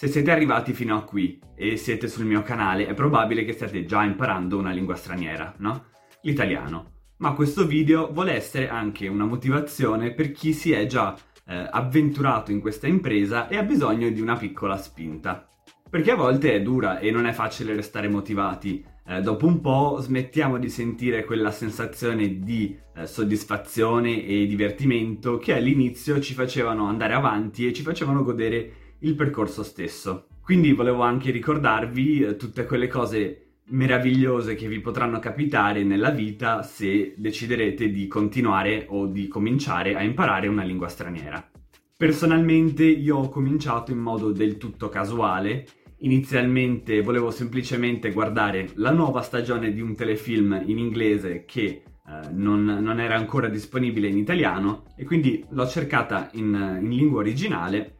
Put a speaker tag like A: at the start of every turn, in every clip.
A: Se siete arrivati fino a qui e siete sul mio canale è probabile che stiate già imparando una lingua straniera, no? L'italiano. Ma questo video vuole essere anche una motivazione per chi si è già eh, avventurato in questa impresa e ha bisogno di una piccola spinta. Perché a volte è dura e non è facile restare motivati. Eh, dopo un po' smettiamo di sentire quella sensazione di eh, soddisfazione e divertimento che all'inizio ci facevano andare avanti e ci facevano godere il percorso stesso. Quindi volevo anche ricordarvi eh, tutte quelle cose meravigliose che vi potranno capitare nella vita se deciderete di continuare o di cominciare a imparare una lingua straniera. Personalmente io ho cominciato in modo del tutto casuale. Inizialmente volevo semplicemente guardare la nuova stagione di un telefilm in inglese che eh, non, non, era ancora disponibile in italiano e quindi l'ho cercata in, in lingua originale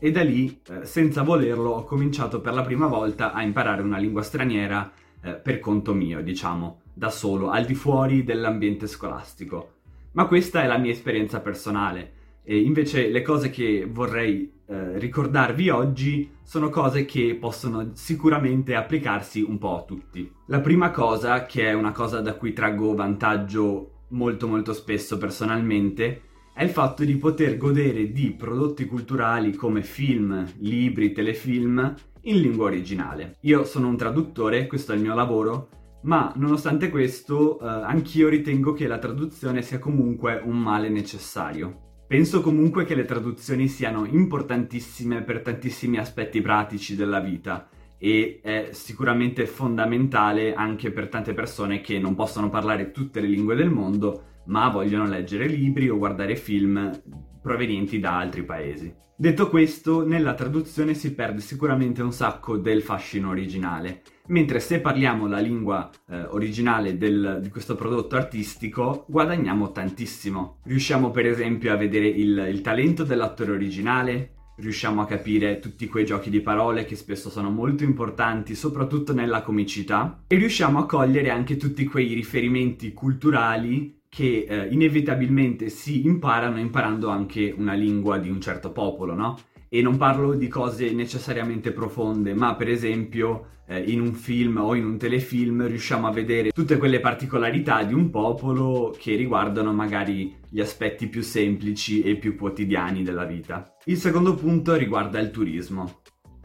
A: e da lì, eh, senza volerlo, ho cominciato per la prima volta a imparare una lingua straniera eh, per conto mio, diciamo, da solo, al di fuori dell'ambiente scolastico. Ma questa è la mia esperienza personale. E invece le cose che vorrei eh, ricordarvi oggi sono cose che possono sicuramente applicarsi un po' a tutti. La prima cosa, che è una cosa da cui traggo vantaggio molto molto spesso personalmente, è il fatto di poter godere di prodotti culturali come film, libri, telefilm in lingua originale. Io sono un traduttore, questo è il mio lavoro, ma nonostante questo eh, anch'io ritengo che la traduzione sia comunque un male necessario. Penso comunque che le traduzioni siano importantissime per tantissimi aspetti pratici della vita e è sicuramente fondamentale anche per tante persone che non possono parlare tutte le lingue del mondo ma vogliono leggere libri o guardare film provenienti da altri paesi. Detto questo, nella traduzione si perde sicuramente un sacco del fascino originale, mentre se parliamo la lingua eh, originale del, di questo prodotto artistico guadagniamo tantissimo. Riusciamo per esempio a vedere il, il talento dell'attore originale, riusciamo a capire tutti quei giochi di parole che spesso sono molto importanti, soprattutto nella comicità, e riusciamo a cogliere anche tutti quei riferimenti culturali che eh, inevitabilmente si imparano imparando anche una lingua di un certo popolo, no? E non parlo di cose necessariamente profonde, ma per esempio eh, in un film o in un telefilm riusciamo a vedere tutte quelle particolarità di un popolo che riguardano magari gli aspetti più semplici e più quotidiani della vita. Il secondo punto riguarda il turismo.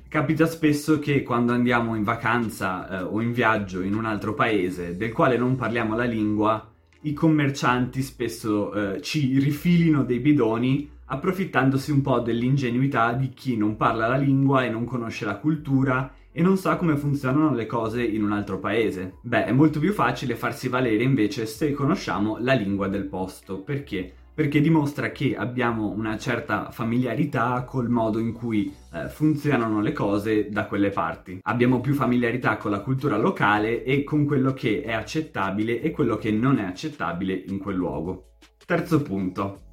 A: Capita spesso che quando andiamo in vacanza eh, o in viaggio in un altro paese del quale non parliamo la lingua, i commercianti spesso eh, ci rifilino dei bidoni approfittandosi un po' dell'ingenuità di chi non parla la lingua e non conosce la cultura e non sa come funzionano le cose in un altro paese. Beh, è molto più facile farsi valere invece se conosciamo la lingua del posto. Perché? perché dimostra che abbiamo una certa familiarità col modo in cui eh, funzionano le cose da quelle parti. Abbiamo più familiarità con la cultura locale e con quello che è accettabile e quello che non è accettabile in quel luogo. Terzo punto.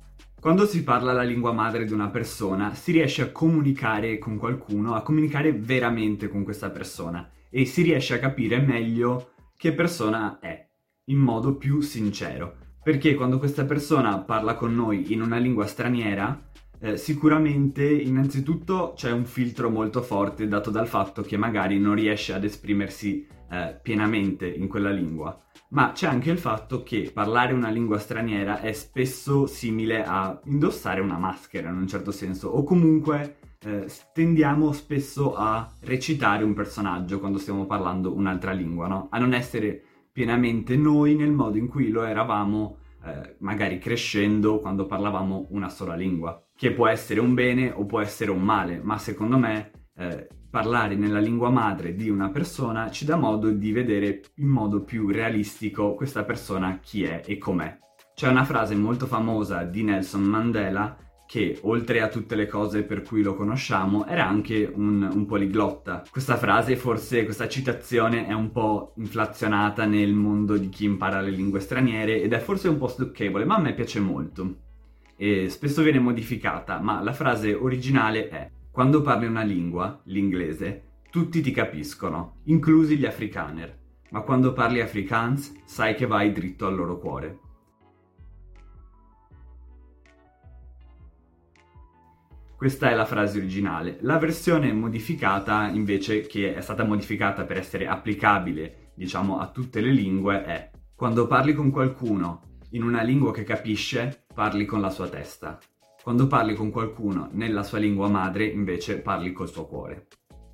A: Quando si parla la lingua madre di una persona, si riesce a comunicare con qualcuno, a comunicare veramente con questa persona e si riesce a capire meglio che persona è, in modo più sincero. Perché quando questa persona parla con noi in una lingua straniera, eh, sicuramente innanzitutto c'è un filtro molto forte dato dal fatto che magari non riesce ad esprimersi eh, pienamente in quella lingua, ma c'è anche il fatto che parlare una lingua straniera è spesso simile a indossare una maschera in un certo senso, o comunque eh, tendiamo spesso a recitare un personaggio quando stiamo parlando un'altra lingua, no? A non essere pienamente noi nel modo in cui lo eravamo eh, magari crescendo quando parlavamo una sola lingua, che può essere un bene o può essere un male, ma secondo me eh, parlare nella lingua madre di una persona ci dà modo di vedere in modo più realistico questa persona chi è e com'è. C'è una frase molto famosa di Nelson Mandela che oltre a tutte le cose per cui lo conosciamo era anche un, un, poliglotta. Questa frase, forse questa citazione è un po' inflazionata nel mondo di chi impara le lingue straniere ed è forse un po' stucchevole, ma a me piace molto. E spesso viene modificata, ma la frase originale è quando parli una lingua, l'inglese, tutti ti capiscono, inclusi gli afrikaner, ma quando parli afrikaans sai che vai dritto al loro cuore. Questa è la frase originale. La versione modificata, invece, che è stata modificata per essere applicabile, diciamo, a tutte le lingue, è quando parli con qualcuno in una lingua che capisce, parli con la sua testa. Quando parli con qualcuno nella sua lingua madre, invece, parli col suo cuore.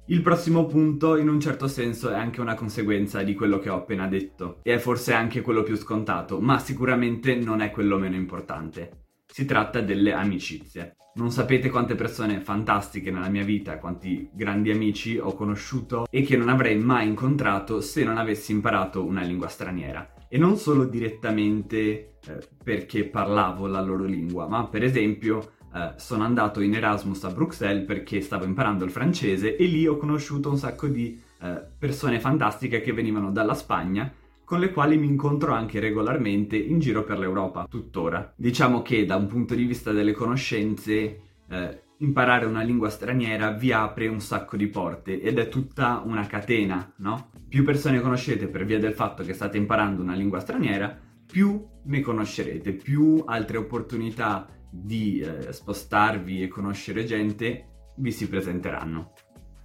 A: Il prossimo punto, in un certo senso, è anche una conseguenza di quello che ho appena detto, e è forse anche quello più scontato, ma sicuramente non è quello meno importante. Si tratta delle amicizie. Non sapete quante persone fantastiche nella mia vita, quanti grandi amici ho conosciuto e che non avrei mai incontrato se non avessi imparato una lingua straniera. E non solo direttamente eh, perché parlavo la loro lingua, ma per esempio eh, sono andato in Erasmus a Bruxelles perché stavo imparando il francese e lì ho conosciuto un sacco di eh, persone fantastiche che venivano dalla Spagna con le quali mi incontro anche regolarmente in giro per l'Europa, tuttora. Diciamo che da un punto di vista delle conoscenze, eh, imparare una lingua straniera vi apre un sacco di porte ed è tutta una catena, no? Più persone conoscete per via del fatto che state imparando una lingua straniera, più ne conoscerete, più altre opportunità di eh, spostarvi e conoscere gente vi si presenteranno.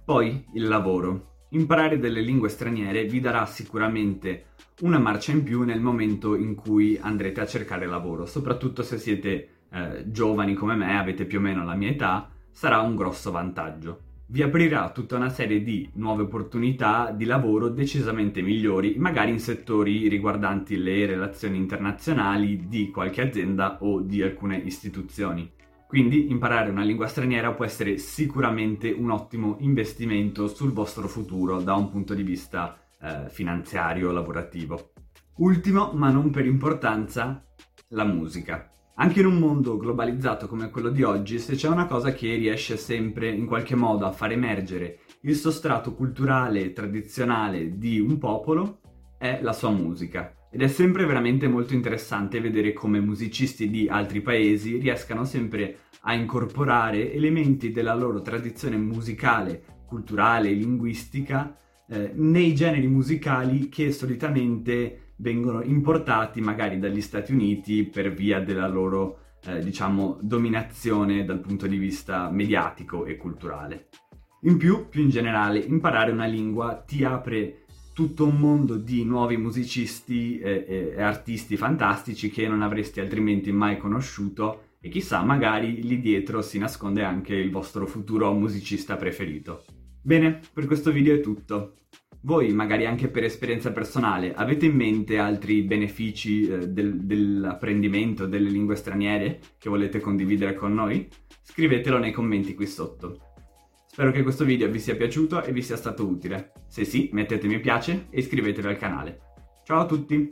A: Poi il lavoro. Imparare delle lingue straniere vi darà sicuramente una marcia in più nel momento in cui andrete a cercare lavoro, soprattutto se siete eh, giovani come me, avete più o meno la mia età, sarà un grosso vantaggio. Vi aprirà tutta una serie di nuove opportunità di lavoro decisamente migliori, magari in settori riguardanti le relazioni internazionali di qualche azienda o di alcune istituzioni. Quindi imparare una lingua straniera può essere sicuramente un ottimo investimento sul vostro futuro da un punto di vista eh, finanziario lavorativo. Ultimo, ma non per importanza, la musica. Anche in un mondo globalizzato come quello di oggi, se c'è una cosa che riesce sempre in qualche modo a far emergere il sostrato culturale e tradizionale di un popolo, è la sua musica. Ed è sempre veramente molto interessante vedere come musicisti di altri paesi riescano sempre a incorporare elementi della loro tradizione musicale, culturale, linguistica eh, nei generi musicali che solitamente vengono importati magari dagli Stati Uniti per via della loro, eh, diciamo, dominazione dal punto di vista mediatico e culturale. In più, più in generale, imparare una lingua ti apre tutto un mondo di nuovi musicisti e, e, e artisti fantastici che non avresti altrimenti mai conosciuto e chissà, magari lì dietro si nasconde anche il vostro futuro musicista preferito. Bene, per questo video è tutto. Voi, magari anche per esperienza personale, avete in mente altri benefici eh, del, dell'apprendimento delle lingue straniere che volete condividere con noi? Scrivetelo nei commenti qui sotto. Spero che questo video vi sia piaciuto e vi sia stato utile. Se sì, mettete mi piace e iscrivetevi al canale. Ciao a tutti!